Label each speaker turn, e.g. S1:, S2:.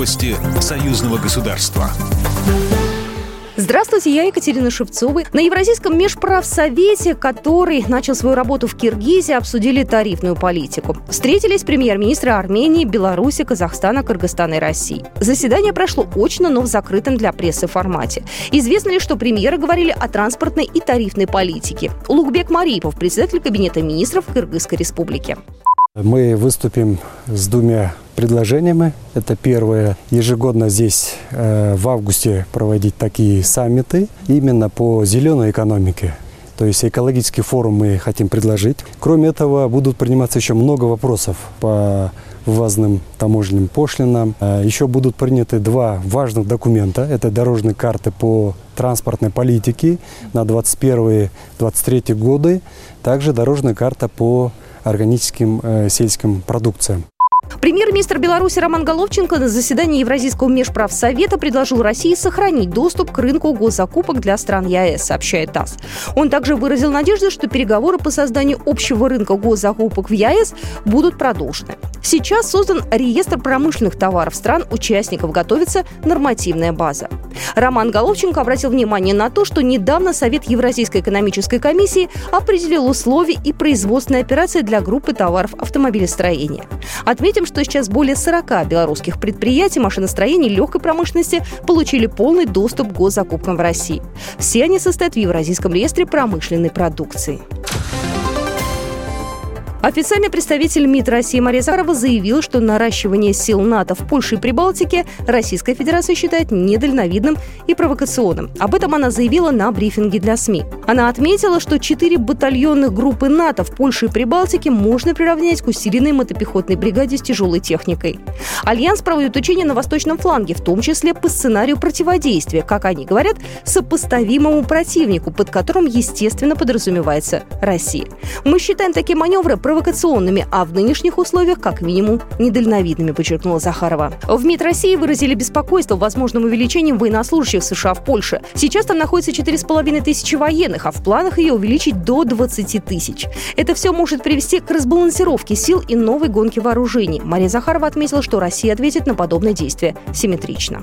S1: Новости союзного государства.
S2: Здравствуйте, я Екатерина Шевцова. На Евразийском межправсовете, который начал свою работу в Киргизии, обсудили тарифную политику. Встретились премьер-министры Армении, Беларуси, Казахстана, Кыргызстана и России. Заседание прошло очно, но в закрытом для прессы формате. Известно ли, что премьеры говорили о транспортной и тарифной политике. Улугбек Марипов, председатель Кабинета министров Кыргызской республики.
S3: Мы выступим с двумя предложениями. Это первое, ежегодно здесь э, в августе проводить такие саммиты именно по зеленой экономике. То есть экологический форум мы хотим предложить. Кроме этого, будут приниматься еще много вопросов по ввозным таможенным пошлинам. Э, еще будут приняты два важных документа. Это дорожные карты по транспортной политике на 2021-2023 годы. Также дорожная карта по органическим э, сельским продукциям.
S2: Премьер-министр Беларуси Роман Головченко на заседании Евразийского межправсовета предложил России сохранить доступ к рынку госзакупок для стран ЕАЭС, сообщает ТАСС. Он также выразил надежду, что переговоры по созданию общего рынка госзакупок в ЕАЭС будут продолжены. Сейчас создан реестр промышленных товаров стран, участников готовится нормативная база. Роман Головченко обратил внимание на то, что недавно Совет Евразийской экономической комиссии определил условия и производственные операции для группы товаров автомобилестроения. Отметим, что сейчас более 40 белорусских предприятий машиностроения и легкой промышленности получили полный доступ к госзакупкам в России. Все они состоят в Евразийском реестре промышленной продукции. Официальный представитель МИД России Мария Захарова заявила, что наращивание сил НАТО в Польше и Прибалтике Российская Федерация считает недальновидным и провокационным. Об этом она заявила на брифинге для СМИ. Она отметила, что четыре батальонных группы НАТО в Польше и Прибалтике можно приравнять к усиленной мотопехотной бригаде с тяжелой техникой. Альянс проводит учения на восточном фланге, в том числе по сценарию противодействия, как они говорят, сопоставимому противнику, под которым, естественно, подразумевается Россия. Мы считаем такие маневры провокационными, а в нынешних условиях как минимум недальновидными, подчеркнула Захарова. В МИД России выразили беспокойство возможным увеличением военнослужащих США в Польше. Сейчас там находится 4,5 тысячи военных, а в планах ее увеличить до 20 тысяч. Это все может привести к разбалансировке сил и новой гонке вооружений. Мария Захарова отметила, что Россия ответит на подобное действие симметрично.